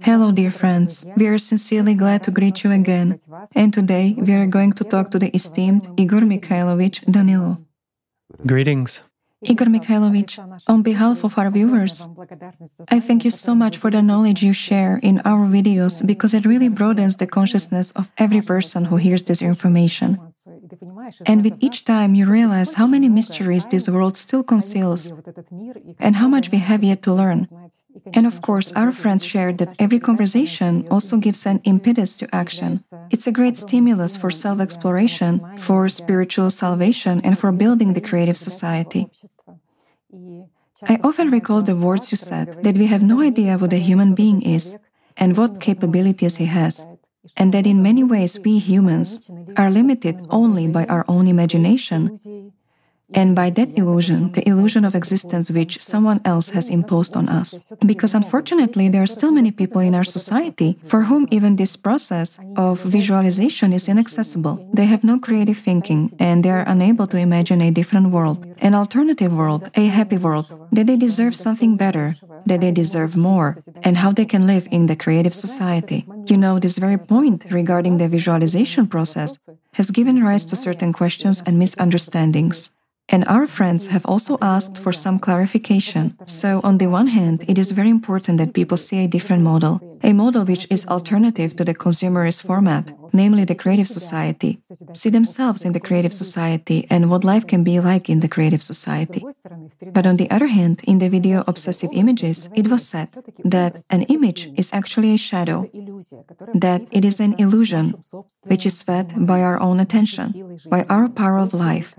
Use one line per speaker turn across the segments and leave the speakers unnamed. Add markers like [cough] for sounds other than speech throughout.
Hello, dear friends. We are sincerely glad to greet you again. And today we are going to talk to the esteemed Igor Mikhailovich Danilov.
Greetings.
Igor Mikhailovich, on behalf of our viewers, I thank you so much for the knowledge you share in our videos because it really broadens the consciousness of every person who hears this information. And with each time, you realize how many mysteries this world still conceals and how much we have yet to learn. And of course, our friends shared that every conversation also gives an impetus to action. It's a great stimulus for self exploration, for spiritual salvation, and for building the creative society. I often recall the words you said that we have no idea what a human being is and what capabilities he has, and that in many ways we humans are limited only by our own imagination and by that illusion, the illusion of existence which someone else has imposed on us. Because unfortunately, there are still many people in our society for whom even this process of visualization is inaccessible. They have no creative thinking and they are unable to imagine a different world, an alternative world, a happy world, that they deserve something better, that they deserve more, and how they can live in the creative society. You know, this very point regarding the visualization process has given rise to certain questions and misunderstandings. And our friends have also asked for some clarification. So, on the one hand, it is very important that people see a different model, a model which is alternative to the consumerist format, namely the creative society, see themselves in the creative society and what life can be like in the creative society. But on the other hand, in the video Obsessive Images, it was said that an image is actually a shadow, that it is an illusion which is fed by our own attention, by our power of life,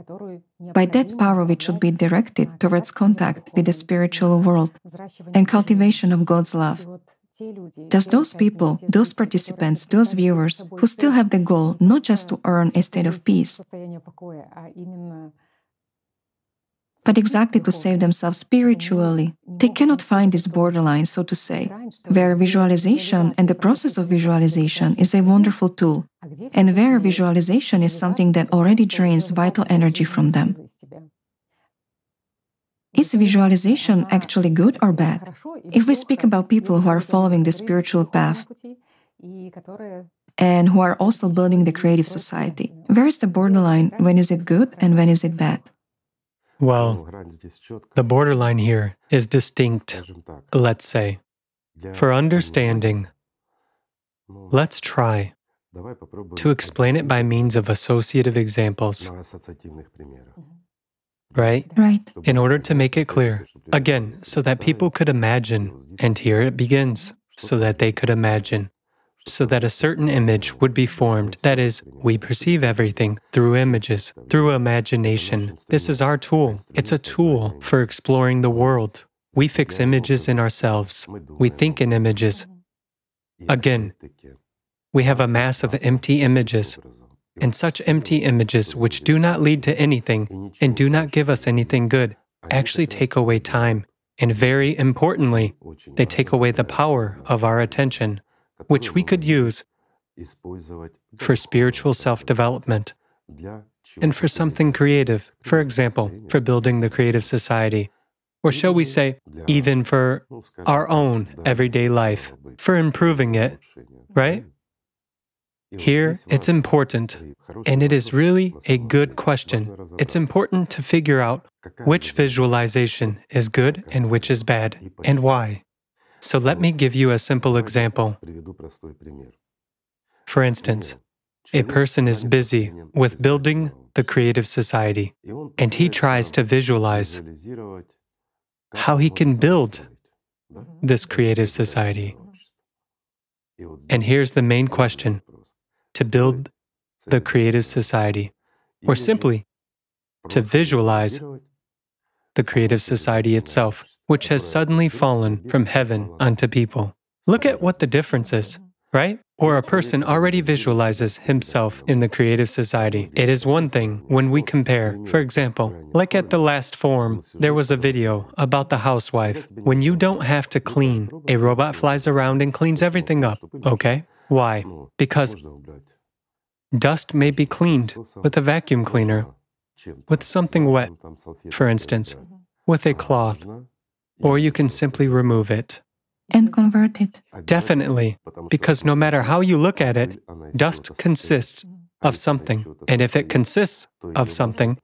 by that power which should be directed towards contact with the spiritual world and cultivation of God's love. Does those people, those participants, those viewers who still have the goal not just to earn a state of peace, but exactly to save themselves spiritually, they cannot find this borderline, so to say, where visualization and the process of visualization is a wonderful tool, and where visualization is something that already drains vital energy from them. Is visualization actually good or bad? If we speak about people who are following the spiritual path and who are also building the creative society, where is the borderline? When is it good and when is it bad?
Well, the borderline here is distinct, let's say. For understanding, let's try to explain it by means of associative examples right?
Right.
In order to make it clear. Again, so that people could imagine. And here it begins so that they could imagine. So that a certain image would be formed. That is, we perceive everything through images, through imagination. This is our tool. It's a tool for exploring the world. We fix images in ourselves. We think in images. Again, we have a mass of empty images and such empty images which do not lead to anything and do not give us anything good actually take away time. And very importantly, they take away the power of our attention, which we could use for spiritual self development and for something creative, for example, for building the creative society. Or shall we say, even for our own everyday life, for improving it, right? Here, it's important, and it is really a good question. It's important to figure out which visualization is good and which is bad, and why. So let me give you a simple example. For instance, a person is busy with building the creative society, and he tries to visualize how he can build this creative society. And here's the main question to build the creative society, or simply to visualize the creative society itself, which has suddenly fallen from heaven unto people. Look at what the difference is, right? Or a person already visualizes himself in the creative society. It is one thing when we compare, for example, like at the last forum, there was a video about the housewife. When you don't have to clean, a robot flies around and cleans everything up, okay? Why? Because dust may be cleaned with a vacuum cleaner, with something wet, for instance, with a cloth, or you can simply remove it.
and convert it.
Definitely, because no matter how you look at it, dust consists of something, and if it consists of something,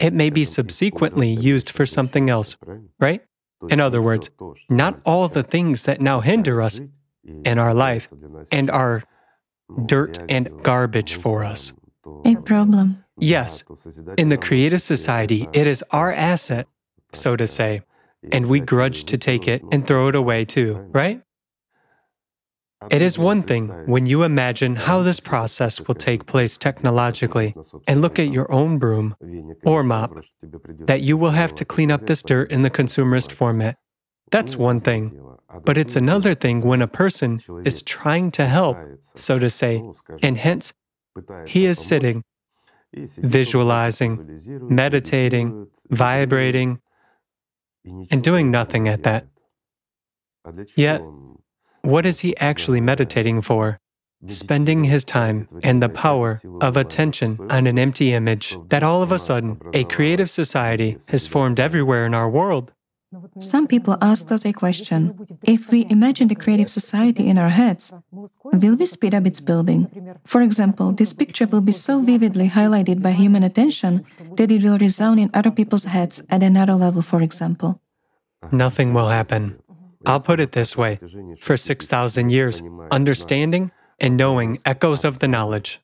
it may be subsequently used for something else, right? In other words, not all the things that now hinder us in our life and are dirt and garbage for us.
A problem.
Yes, in the creative society, it is our asset, so to say, and we grudge to take it and throw it away too, right? It is one thing when you imagine how this process will take place technologically and look at your own broom or mop that you will have to clean up this dirt in the consumerist format. That's one thing. But it's another thing when a person is trying to help, so to say, and hence he is sitting, visualizing, meditating, vibrating, and doing nothing at that. Yet, what is he actually meditating for? Spending his time and the power of attention on an empty image that all of a sudden a creative society has formed everywhere in our world.
Some people asked us a question If we imagine the creative society in our heads, will we speed up its building? For example, this picture will be so vividly highlighted by human attention that it will resound in other people's heads at another level, for example. Uh-huh.
Nothing will happen. I'll put it this way for 6,000 years, understanding and knowing echoes of the knowledge.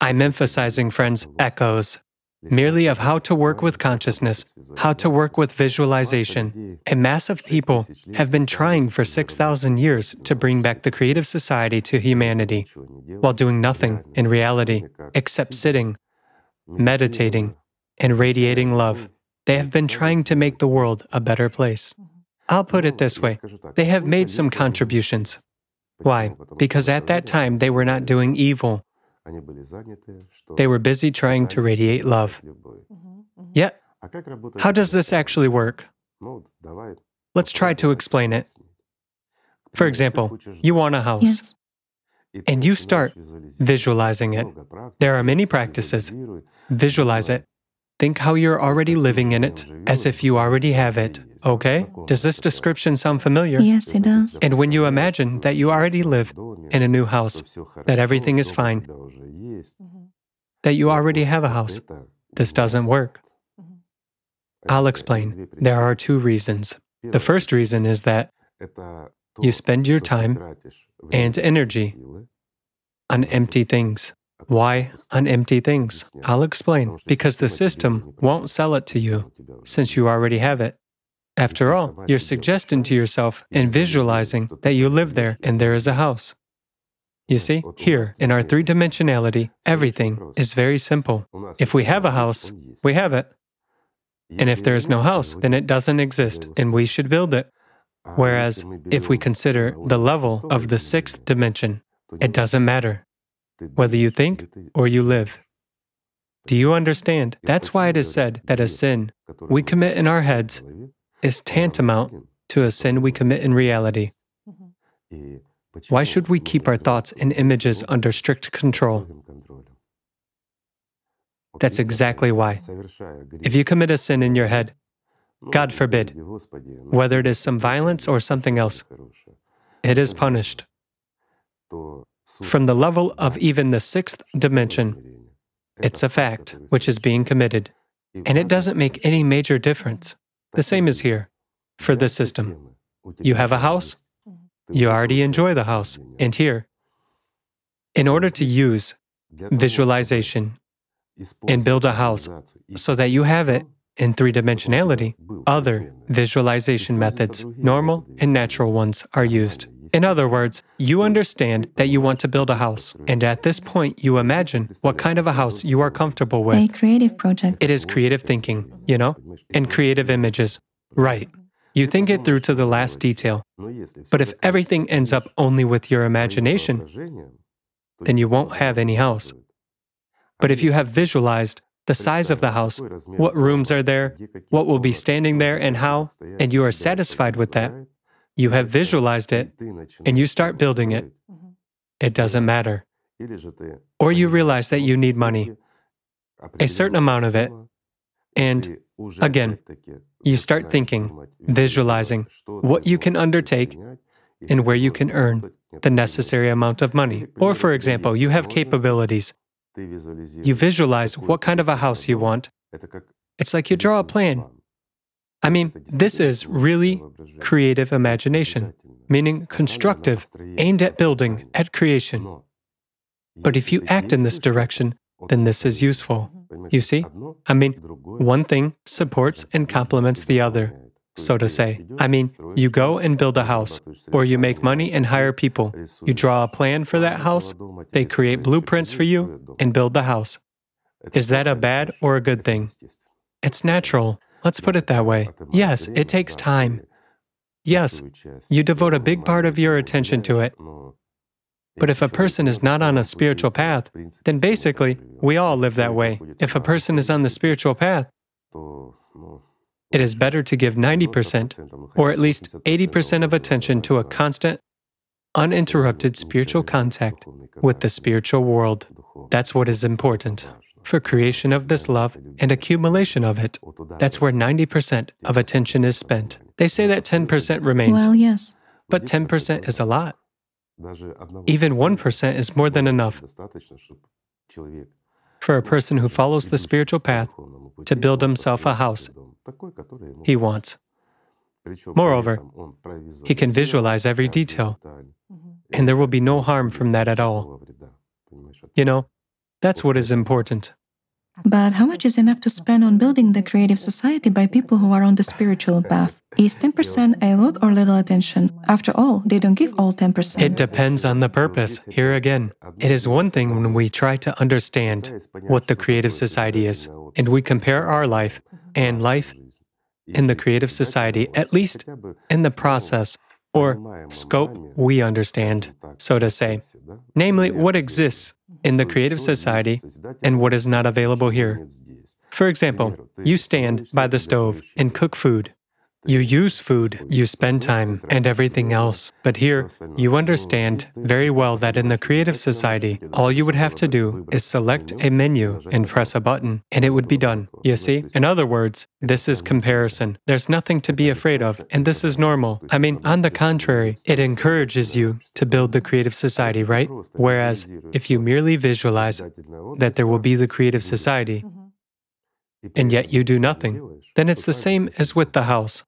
I'm emphasizing, friends, echoes, merely of how to work with consciousness, how to work with visualization. A mass of people have been trying for 6,000 years to bring back the creative society to humanity while doing nothing in reality except sitting, meditating, and radiating love. They have been trying to make the world a better place. I'll put it this way they have made some contributions. Why? Because at that time they were not doing evil. They were busy trying to radiate love. Yet, how does this actually work? Let's try to explain it. For example, you want a house.
Yes.
And you start visualizing it. There are many practices. Visualize it. Think how you're already living in it, as if you already have it. Okay? Does this description sound familiar?
Yes, it does.
And when you imagine that you already live in a new house, that everything is fine, that you already have a house, this doesn't work. I'll explain. There are two reasons. The first reason is that you spend your time and energy on empty things. Why on empty things? I'll explain. Because the system won't sell it to you since you already have it. After all, you're suggesting to yourself and visualizing that you live there and there is a house. You see, here in our three dimensionality, everything is very simple. If we have a house, we have it. And if there is no house, then it doesn't exist and we should build it. Whereas if we consider the level of the sixth dimension, it doesn't matter whether you think or you live. Do you understand? That's why it is said that a sin we commit in our heads is tantamount to a sin we commit in reality. Why should we keep our thoughts and images under strict control? That's exactly why. If you commit a sin in your head, God forbid, whether it is some violence or something else, it is punished. From the level of even the sixth dimension, it's a fact which is being committed, and it doesn't make any major difference. The same is here for this system. You have a house, you already enjoy the house, and here. In order to use visualization and build a house so that you have it in three dimensionality, other visualization methods, normal and natural ones, are used. In other words, you understand that you want to build a house, and at this point, you imagine what kind of a house you are comfortable with.
A creative project.
It is creative thinking, you know, and creative images. Right. You think it through to the last detail. But if everything ends up only with your imagination, then you won't have any house. But if you have visualized the size of the house, what rooms are there, what will be standing there, and how, and you are satisfied with that, you have visualized it, and you start building it, mm-hmm. it doesn't matter. Or you realize that you need money, a certain amount of it, and again, you start thinking, visualizing what you can undertake, and where you can earn the necessary amount of money. Or, for example, you have capabilities. You visualize what kind of a house you want. It's like you draw a plan. I mean, this is really creative imagination, meaning constructive, aimed at building, at creation. But if you act in this direction, then this is useful. You see? I mean, one thing supports and complements the other, so to say. I mean, you go and build a house, or you make money and hire people. You draw a plan for that house, they create blueprints for you, and build the house. Is that a bad or a good thing? It's natural. Let's put it that way. Yes, it takes time. Yes, you devote a big part of your attention to it. But if a person is not on a spiritual path, then basically, we all live that way. If a person is on the spiritual path, it is better to give 90% or at least 80% of attention to a constant, uninterrupted spiritual contact with the spiritual world. That's what is important for creation of this love and accumulation of it. That's where 90% of attention is spent. They say that 10% remains.
Well, yes.
But 10% is a lot. Even 1% is more than enough for a person who follows the spiritual path to build himself a house he wants. Moreover, he can visualize every detail, mm-hmm. and there will be no harm from that at all. You know, that's what is important.
But how much is enough to spend on building the creative society by people who are on the spiritual path? Is 10% a lot or little attention? After all, they don't give all 10%.
It depends on the purpose. Here again, it is one thing when we try to understand what the creative society is, and we compare our life and life in the creative society, at least in the process or scope we understand, so to say, namely what exists in the creative society and what is not available here. For example, you stand by the stove and cook food. You use food, you spend time, and everything else. But here, you understand very well that in the creative society, all you would have to do is select a menu and press a button, and it would be done. You see? In other words, this is comparison. There's nothing to be afraid of, and this is normal. I mean, on the contrary, it encourages you to build the creative society, right? Whereas, if you merely visualize that there will be the creative society, mm-hmm. and yet you do nothing, then it's the same as with the house.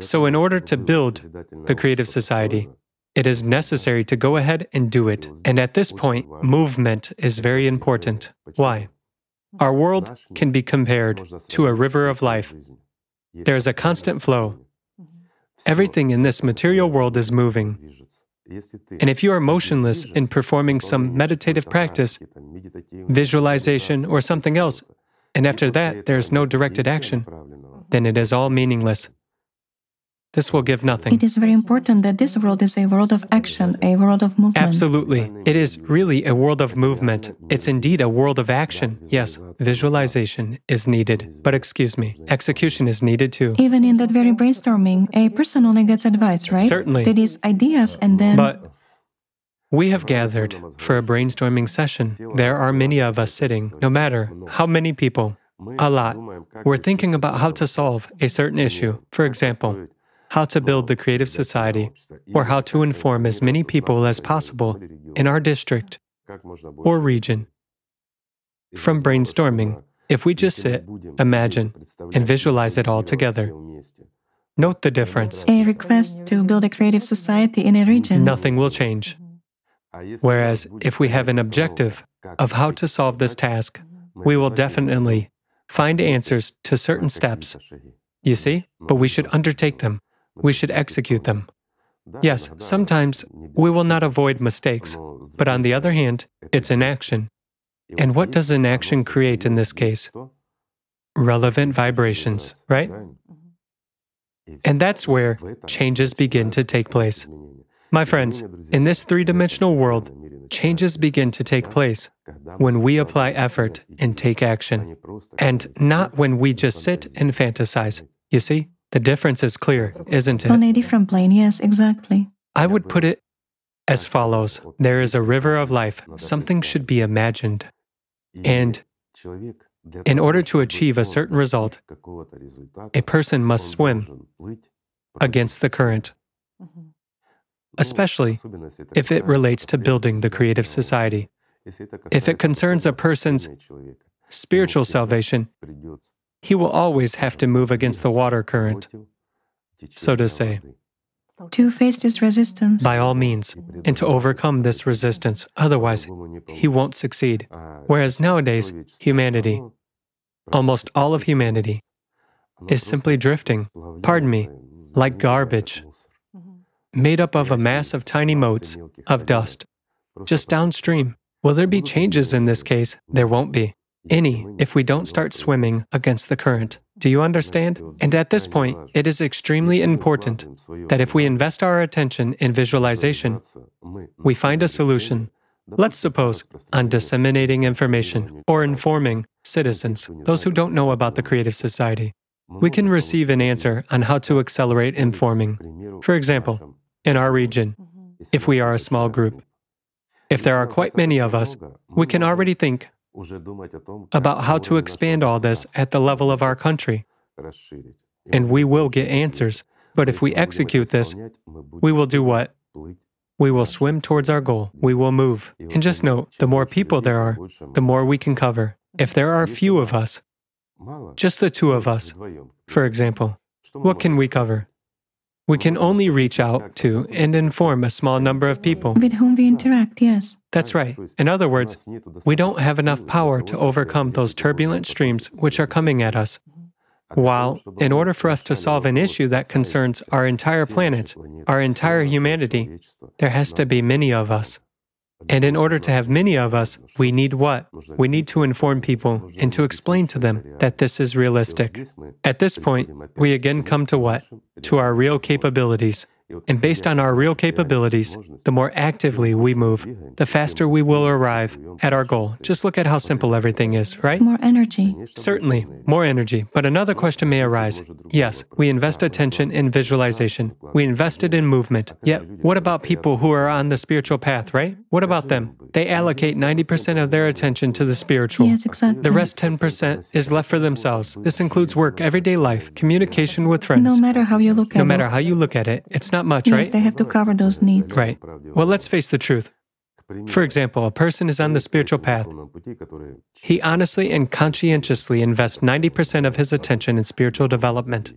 So, in order to build the creative society, it is necessary to go ahead and do it. And at this point, movement is very important. Why? Our world can be compared to a river of life. There is a constant flow. Everything in this material world is moving. And if you are motionless in performing some meditative practice, visualization, or something else, and after that there is no directed action, then it is all meaningless. This will give nothing.
It is very important that this world is a world of action, a world of movement.
Absolutely. It is really a world of movement. It's indeed a world of action. Yes, visualization is needed. But excuse me, execution is needed too.
Even in that very brainstorming, a person only gets advice, right?
Certainly.
That is ideas and then.
But we have gathered for a brainstorming session. There are many of us sitting, no matter how many people, a lot. We're thinking about how to solve a certain issue. For example, how to build the creative society, or how to inform as many people as possible in our district or region. From brainstorming, if we just sit, imagine, and visualize it all together, note the difference.
A request to build a creative society in a region.
Nothing will change. Whereas if we have an objective of how to solve this task, we will definitely find answers to certain steps. You see? But we should undertake them we should execute them. Yes, sometimes we will not avoid mistakes, but on the other hand, it's an action. And what does an action create in this case? Relevant vibrations, right? And that's where changes begin to take place. My friends, in this three dimensional world, changes begin to take place when we apply effort and take action, and not when we just sit and fantasize. You see? The difference is clear, isn't it?
Different plane, yes, exactly.
I would put it as follows There is a river of life. Something should be imagined. And in order to achieve a certain result, a person must swim against the current. especially if it relates to building the creative society. If it concerns a person's spiritual salvation, he will always have to move against the water current, so to say.
To face this resistance.
By all means, and to overcome this resistance, otherwise, he won't succeed. Whereas nowadays, humanity, almost all of humanity, is simply drifting, pardon me, like garbage, made up of a mass of tiny motes of dust, just downstream. Will there be changes in this case? There won't be any if we don't start swimming against the current. Do you understand? And at this point, it is extremely important that if we invest our attention in visualization, we find a solution. Let's suppose on disseminating information or informing citizens, those who don't know about the creative society. We can receive an answer on how to accelerate informing. For example, in our region, if we are a small group, if there are quite many of us, we can already think about how to expand all this at the level of our country. And we will get answers. But if we execute this, we will do what? We will swim towards our goal. We will move. And just note the more people there are, the more we can cover. If there are few of us, just the two of us, for example, what can we cover? We can only reach out to and inform a small number of people.
With whom we interact, yes.
That's right. In other words, we don't have enough power to overcome those turbulent streams which are coming at us. While, in order for us to solve an issue that concerns our entire planet, our entire humanity, there has to be many of us. And in order to have many of us, we need what? We need to inform people and to explain to them that this is realistic. At this point, we again come to what? To our real capabilities. And based on our real capabilities, the more actively we move, the faster we will arrive at our goal. Just look at how simple everything is, right?
More energy.
Certainly, more energy. But another question may arise. Yes, we invest attention in visualization, we invested in movement. Yet, what about people who are on the spiritual path, right? What about them? They allocate 90% of their attention to the spiritual.
Yes, exactly.
The rest 10% is left for themselves. This includes work, everyday life, communication with friends.
No matter how you look at it.
No matter how you look at it, it's not much,
Yes,
right?
they have to cover those needs.
Right. Well, let's face the truth. For example, a person is on the spiritual path. He honestly and conscientiously invests 90% of his attention in spiritual development.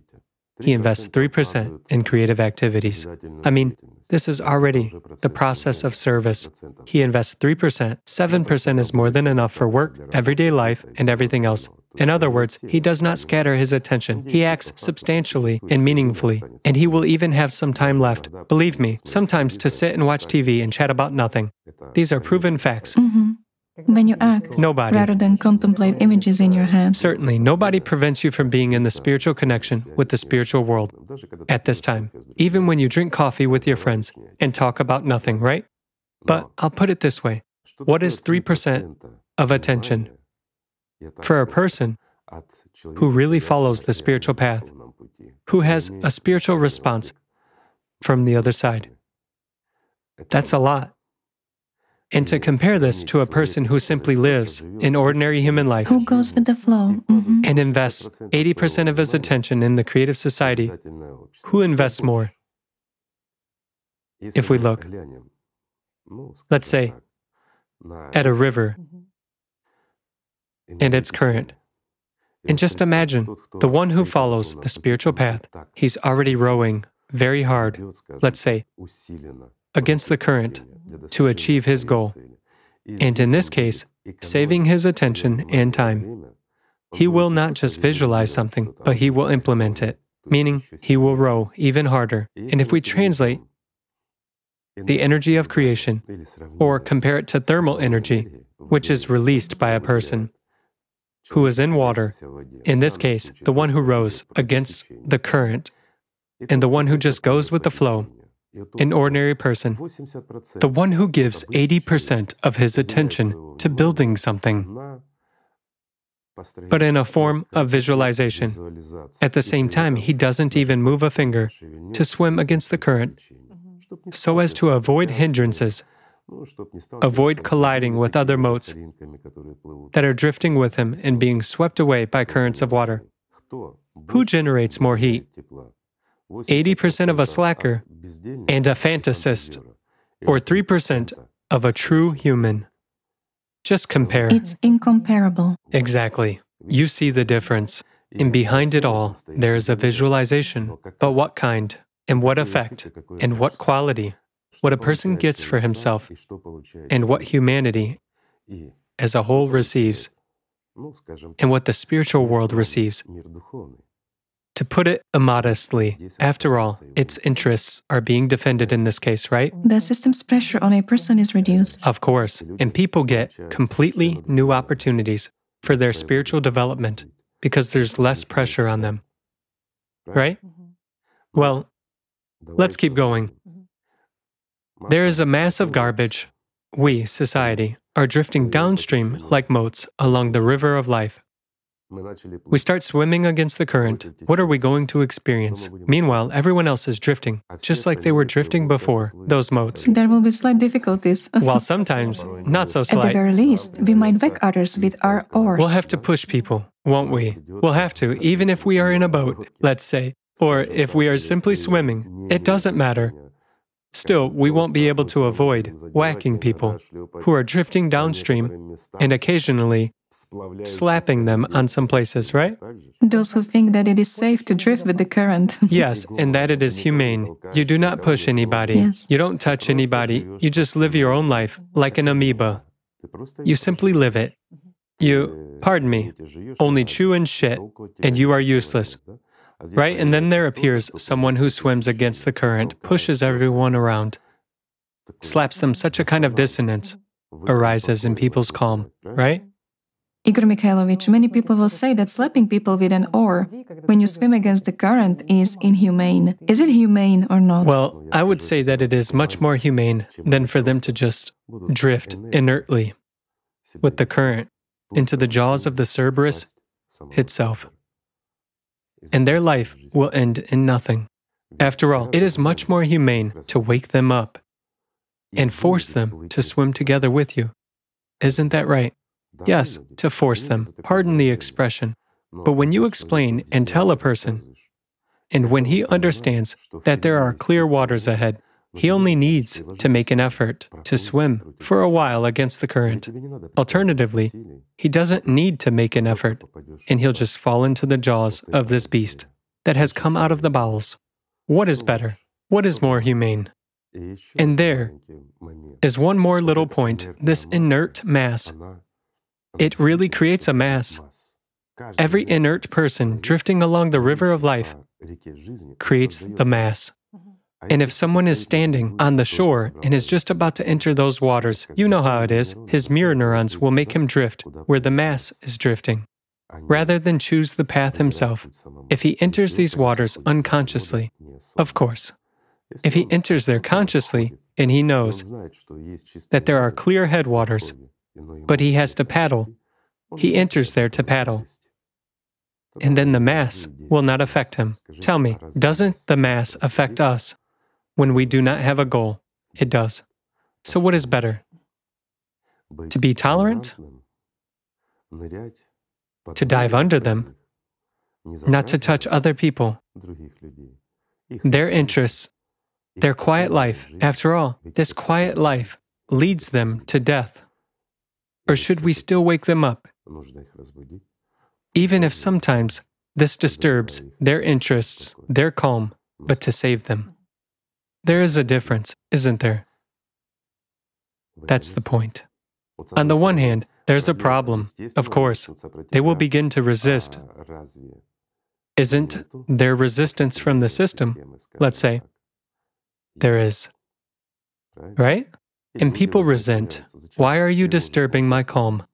He invests 3% in creative activities. I mean, this is already the process of service. He invests 3%. 7% is more than enough for work, everyday life, and everything else. In other words, he does not scatter his attention. He acts substantially and meaningfully, and he will even have some time left, believe me, sometimes to sit and watch TV and chat about nothing. These are proven facts.
Mhm. When you act,
Nobody.
rather than contemplate images in your head.
Certainly, nobody prevents you from being in the spiritual connection with the spiritual world at this time, even when you drink coffee with your friends and talk about nothing, right? But I'll put it this way what is 3% of attention for a person who really follows the spiritual path, who has a spiritual response from the other side? That's a lot. And to compare this to a person who simply lives an ordinary human life
Who goes with the flow? Mhm.
and invests 80% of his attention in the creative society, who invests more? If we look, let's say, at a river and its current. And just imagine the one who follows the spiritual path, he's already rowing very hard, let's say, against the current to achieve his goal. And in this case, saving his attention and time. He will not just visualize something, but he will implement it, meaning he will row even harder. And if we translate the energy of creation, or compare it to thermal energy, which is released by a person who is in water, in this case, the one who rows against the current, and the one who just goes with the flow, an ordinary person, the one who gives 80% of his attention to building something, but in a form of visualization. At the same time, he doesn't even move a finger to swim against the current so as to avoid hindrances, avoid colliding with other motes that are drifting with him and being swept away by currents of water. Who generates more heat? 80% of a slacker, and a fantasist, or 3% of a true human. Just compare.
It's incomparable.
Exactly. You see the difference. And behind it all, there is a visualization. But what kind, and what effect, and what quality, what a person gets for himself, and what humanity as a whole receives, and what the spiritual world receives. To put it immodestly, after all, its interests are being defended in this case, right?
The system's pressure on a person is reduced.
Of course. And people get completely new opportunities for their spiritual development because there's less pressure on them. Right? Mm-hmm. Well, let's keep going. There is a mass of garbage. We, society, are drifting downstream like motes along the river of life. We start swimming against the current. What are we going to experience? Meanwhile, everyone else is drifting, just like they were drifting before, those motes.
There will be slight difficulties. [laughs]
While sometimes not so slight.
At the very least, we might back others with our oars.
We'll have to push people, won't we? We'll have to, even if we are in a boat, let's say, or if we are simply swimming. It doesn't matter. Still, we won't be able to avoid whacking people who are drifting downstream and occasionally slapping them on some places, right?
Those who think that it is safe to drift with the current. [laughs]
Yes, and that it is humane. You do not push anybody.
Yes.
You don't touch anybody. You just live your own life like an amoeba. You simply live it. You, pardon me, only chew and shit, and you are useless. Right? And then there appears someone who swims against the current, pushes everyone around, slaps them. Such a kind of dissonance arises in people's calm, right?
Igor Mikhailovich, many people will say that slapping people with an oar when you swim against the current is inhumane. Is it humane or not?
Well, I would say that it is much more humane than for them to just drift inertly with the current into the jaws of the Cerberus itself. And their life will end in nothing. After all, it is much more humane to wake them up and force them to swim together with you. Isn't that right? Yes, to force them. Pardon the expression. But when you explain and tell a person, and when he understands that there are clear waters ahead, he only needs to make an effort to swim for a while against the current. Alternatively, he doesn't need to make an effort, and he'll just fall into the jaws of this beast that has come out of the bowels. What is better? What is more humane? And there is one more little point this inert mass. It really creates a mass. Every inert person drifting along the river of life creates the mass. And if someone is standing on the shore and is just about to enter those waters, you know how it is. His mirror neurons will make him drift where the mass is drifting. Rather than choose the path himself, if he enters these waters unconsciously, of course, if he enters there consciously and he knows that there are clear headwaters, but he has to paddle, he enters there to paddle. And then the Mass will not affect him. Tell me, doesn't the Mass affect us when we do not have a goal? It does. So, what is better? To be tolerant? To dive under them? Not to touch other people? Their interests, their quiet life. After all, this quiet life leads them to death. Or should we still wake them up? Even if sometimes this disturbs their interests, their calm, but to save them. There is a difference, isn't there? That's the point. On the one hand, there's a problem. Of course, they will begin to resist. Isn't there resistance from the system? Let's say. There is. Right? And people resent. Why are you disturbing my calm?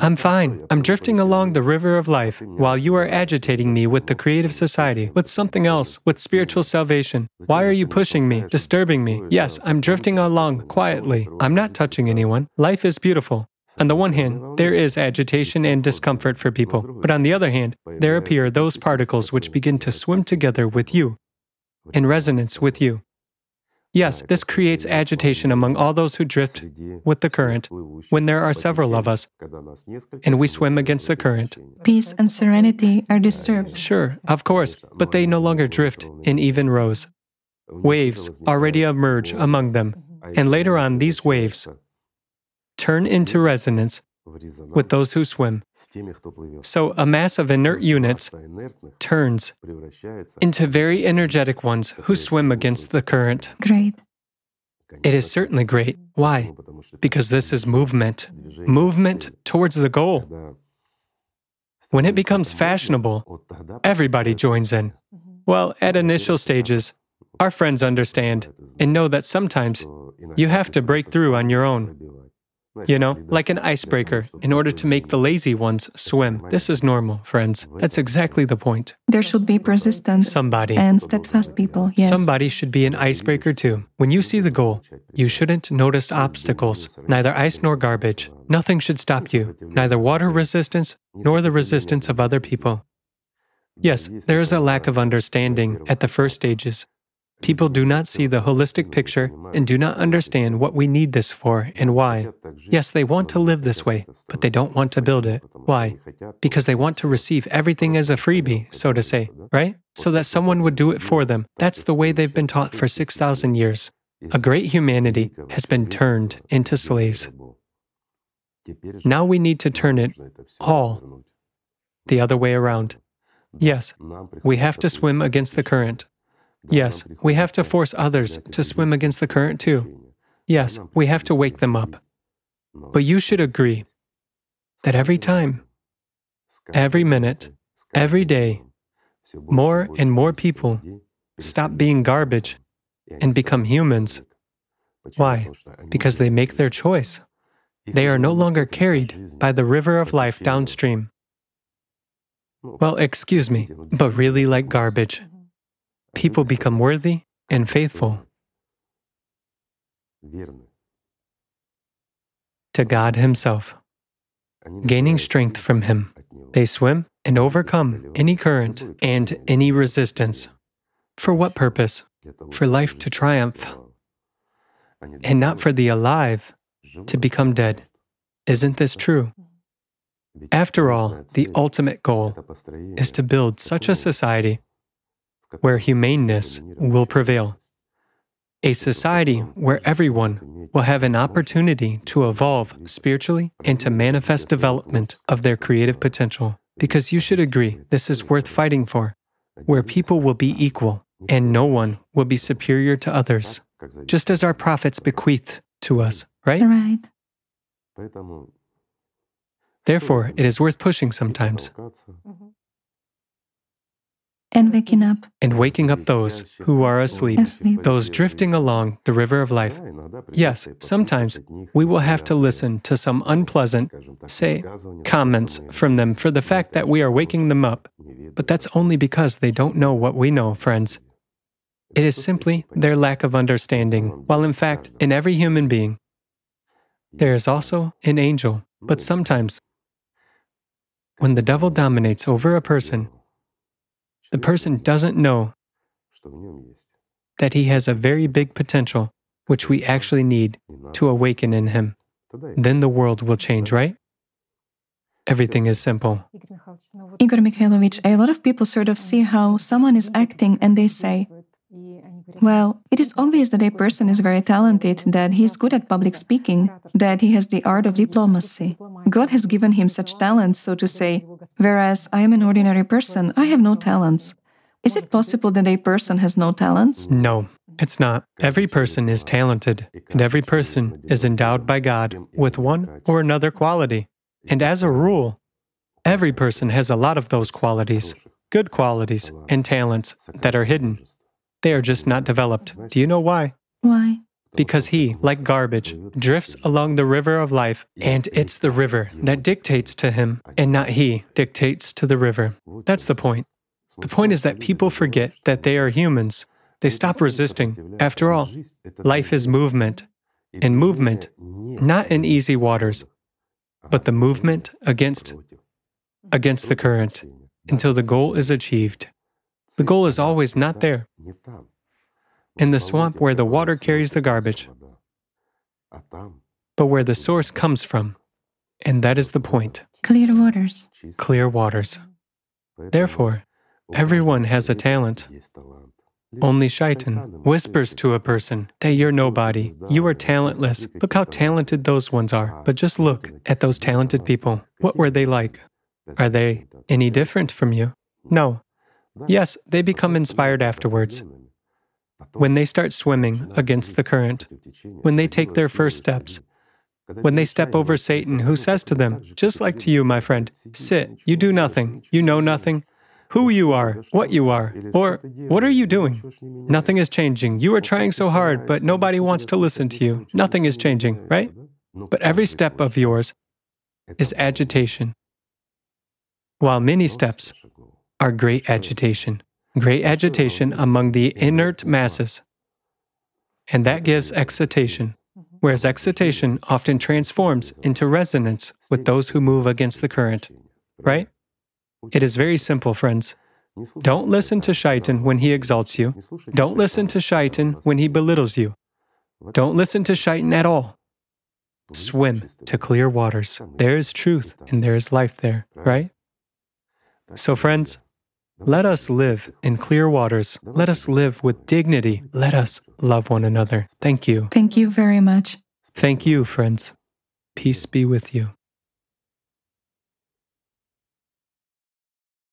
I'm fine. I'm drifting along the river of life while you are agitating me with the creative society, with something else, with spiritual salvation. Why are you pushing me, disturbing me? Yes, I'm drifting along quietly. I'm not touching anyone. Life is beautiful. On the one hand, there is agitation and discomfort for people, but on the other hand, there appear those particles which begin to swim together with you, in resonance with you. Yes, this creates agitation among all those who drift with the current when there are several of us and we swim against the current.
Peace and serenity are disturbed.
Sure, of course, but they no longer drift in even rows. Waves already emerge among them, and later on, these waves turn into resonance with those who swim. So a mass of inert units turns into very energetic ones who swim against the current.
Great.
It is certainly great. Why? Because this is movement, movement towards the goal. When it becomes fashionable, everybody joins in. Mm-hmm. Well, at initial stages, our friends understand and know that sometimes you have to break through on your own. You know, like an icebreaker, in order to make the lazy ones swim. This is normal, friends. That's exactly the point.
There should be persistent
Somebody.
and steadfast people. Yes.
Somebody should be an icebreaker too. When you see the goal, you shouldn't notice obstacles, neither ice nor garbage. Nothing should stop you, neither water resistance nor the resistance of other people. Yes, there is a lack of understanding at the first stages. People do not see the holistic picture and do not understand what we need this for and why. Yes, they want to live this way, but they don't want to build it. Why? Because they want to receive everything as a freebie, so to say, right? So that someone would do it for them. That's the way they've been taught for 6,000 years. A great humanity has been turned into slaves. Now we need to turn it all the other way around. Yes, we have to swim against the current. Yes, we have to force others to swim against the current too. Yes, we have to wake them up. But you should agree that every time, every minute, every day, more and more people stop being garbage and become humans. Why? Because they make their choice. They are no longer carried by the river of life downstream. Well, excuse me, but really like garbage people become worthy and faithful to God Himself, gaining strength from Him. They swim and overcome any current and any resistance. For what purpose? For life to triumph, and not for the alive to become dead. Isn't this true? After all, the ultimate goal is to build such a society where humaneness will prevail. A society where everyone will have an opportunity to evolve spiritually and to manifest development of their creative potential. Because you should agree, this is worth fighting for, where people will be equal and no one will be superior to others, just as our prophets bequeathed to us, right?
Right.
Therefore, it is worth pushing sometimes mm-hmm.
And waking up.
and waking up those who are asleep,
Asleep.
those drifting along the river of life. Yes, sometimes we will have to listen to some unpleasant, say, comments from them for the fact that we are waking them up, but that's only because they don't know what we know, friends. It is simply their lack of understanding, while in fact, in every human being, there is also an angel. But sometimes, when the devil dominates over a person, the person doesn't know that he has a very big potential, which we actually need to awaken in him. Then the world will change, right? Everything is simple.
Igor Mikhailovich, a lot of people sort of see how someone is acting and they say, well, it is obvious that a person is very talented, that he is good at public speaking, that he has the art of diplomacy. God has given him such talents, so to say, whereas I am an ordinary person, I have no talents. Is it possible that a person has no talents?
No, it's not. Every person is talented, and every person is endowed by God with one or another quality. And as a rule, every person has a lot of those qualities, good qualities, and talents that are hidden. They are just not developed. Do you know why?
Why?
Because he, like garbage, drifts along the river of life, and it's the river that dictates to him, and not he dictates to the river. That's the point. The point is that people forget that they are humans. They stop resisting. After all, life is movement, and movement, not in easy waters, but the movement against against the current until the goal is achieved. The goal is always not there. in the swamp where the water carries the garbage, but where the source comes from. And that is the point
Clear waters.
clear waters. Therefore, everyone has a talent. Only Shaitan whispers to a person that you're nobody, you are talentless. Look how talented those ones are. But just look at those talented people. What were they like? Are they any different from you? No. Yes, they become inspired afterwards. When they start swimming against the current, when they take their first steps, when they step over Satan, who says to them, just like to you, my friend, sit, you do nothing, you know nothing, who you are, what you are, or what are you doing? Nothing is changing. You are trying so hard, but nobody wants to listen to you. Nothing is changing, right? But every step of yours is agitation, while many steps are great agitation, great agitation among the inert masses. And that gives excitation, mm-hmm. whereas excitation often transforms into resonance with those who move against the current, right? It is very simple, friends. Don't listen to Shaitan when he exalts you. Don't listen to Shaitan when he belittles you. Don't listen to Shaitan at all. Swim to clear waters. There is truth and there is life there, right? So, friends, let us live in clear waters. Let us live with dignity. Let us love one another. Thank you.
Thank you very much.
Thank you, friends. Peace be with you.